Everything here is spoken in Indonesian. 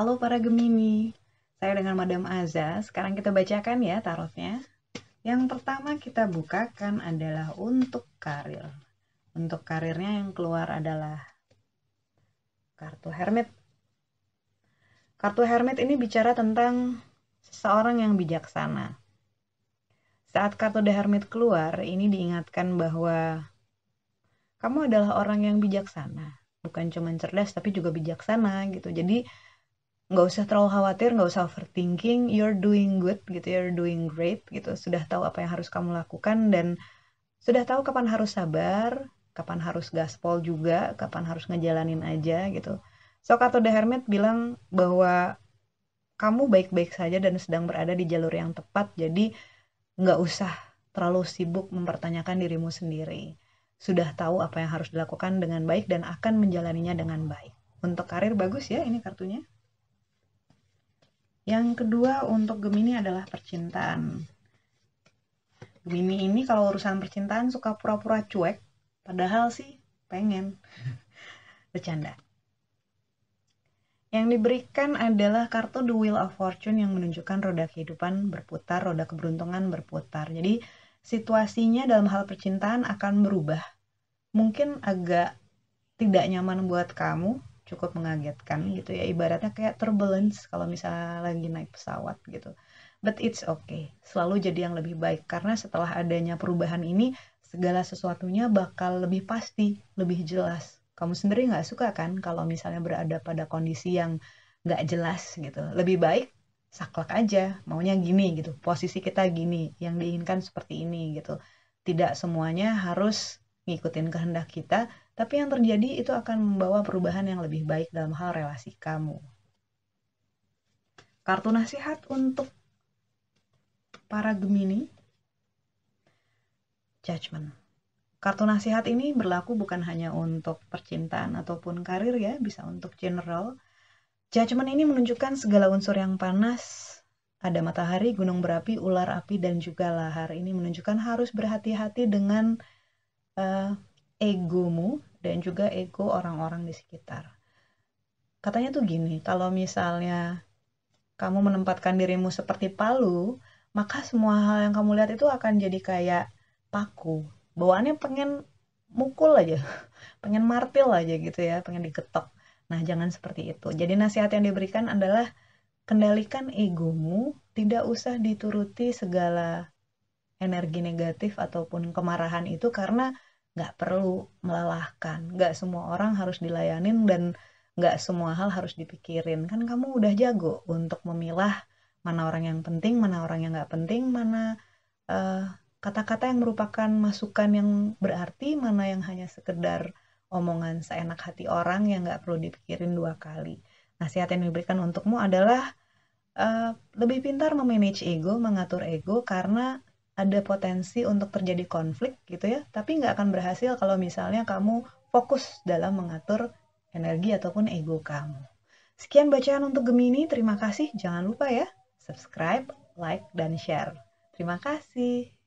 Halo para Gemini, saya dengan Madam Aza. Sekarang kita bacakan ya tarotnya. Yang pertama kita bukakan adalah untuk karir. Untuk karirnya yang keluar adalah kartu Hermit. Kartu Hermit ini bicara tentang seseorang yang bijaksana. Saat kartu The Hermit keluar, ini diingatkan bahwa kamu adalah orang yang bijaksana. Bukan cuma cerdas, tapi juga bijaksana gitu. Jadi, nggak usah terlalu khawatir, nggak usah overthinking, you're doing good gitu, you're doing great gitu. Sudah tahu apa yang harus kamu lakukan dan sudah tahu kapan harus sabar, kapan harus gaspol juga, kapan harus ngejalanin aja gitu. So atau The Hermit bilang bahwa kamu baik-baik saja dan sedang berada di jalur yang tepat, jadi nggak usah terlalu sibuk mempertanyakan dirimu sendiri. Sudah tahu apa yang harus dilakukan dengan baik dan akan menjalaninya dengan baik. Untuk karir bagus ya ini kartunya. Yang kedua untuk Gemini adalah percintaan. Gemini ini kalau urusan percintaan suka pura-pura cuek, padahal sih pengen. Bercanda. Yang diberikan adalah kartu The Wheel of Fortune yang menunjukkan roda kehidupan berputar, roda keberuntungan berputar. Jadi situasinya dalam hal percintaan akan berubah. Mungkin agak tidak nyaman buat kamu, cukup mengagetkan gitu ya. Ibaratnya kayak turbulence kalau misalnya lagi naik pesawat gitu. But it's okay. Selalu jadi yang lebih baik. Karena setelah adanya perubahan ini segala sesuatunya bakal lebih pasti lebih jelas. Kamu sendiri nggak suka kan kalau misalnya berada pada kondisi yang nggak jelas gitu. Lebih baik saklek aja maunya gini gitu. Posisi kita gini yang diinginkan seperti ini gitu. Tidak semuanya harus ngikutin kehendak kita tapi yang terjadi itu akan membawa perubahan yang lebih baik dalam hal relasi kamu. Kartu nasihat untuk para Gemini. Judgment. Kartu nasihat ini berlaku bukan hanya untuk percintaan ataupun karir ya, bisa untuk general. Judgment ini menunjukkan segala unsur yang panas, ada matahari, gunung berapi, ular api, dan juga lahar. Ini menunjukkan harus berhati-hati dengan uh, egomu dan juga ego orang-orang di sekitar. Katanya tuh gini, kalau misalnya kamu menempatkan dirimu seperti palu, maka semua hal yang kamu lihat itu akan jadi kayak paku. Bawaannya pengen mukul aja, pengen martil aja gitu ya, pengen diketok. Nah, jangan seperti itu. Jadi nasihat yang diberikan adalah kendalikan egomu, tidak usah dituruti segala energi negatif ataupun kemarahan itu karena nggak perlu melelahkan. Nggak semua orang harus dilayanin dan nggak semua hal harus dipikirin. Kan kamu udah jago untuk memilah mana orang yang penting mana orang yang nggak penting mana eh, kata-kata yang merupakan masukan yang berarti mana yang hanya sekedar omongan seenak hati orang yang nggak perlu dipikirin dua kali. Nasihat yang diberikan untukmu adalah uh, lebih pintar memanage ego mengatur ego karena ada potensi untuk terjadi konflik gitu ya, tapi nggak akan berhasil kalau misalnya kamu fokus dalam mengatur energi ataupun ego kamu. Sekian bacaan untuk Gemini, terima kasih. Jangan lupa ya, subscribe, like, dan share. Terima kasih.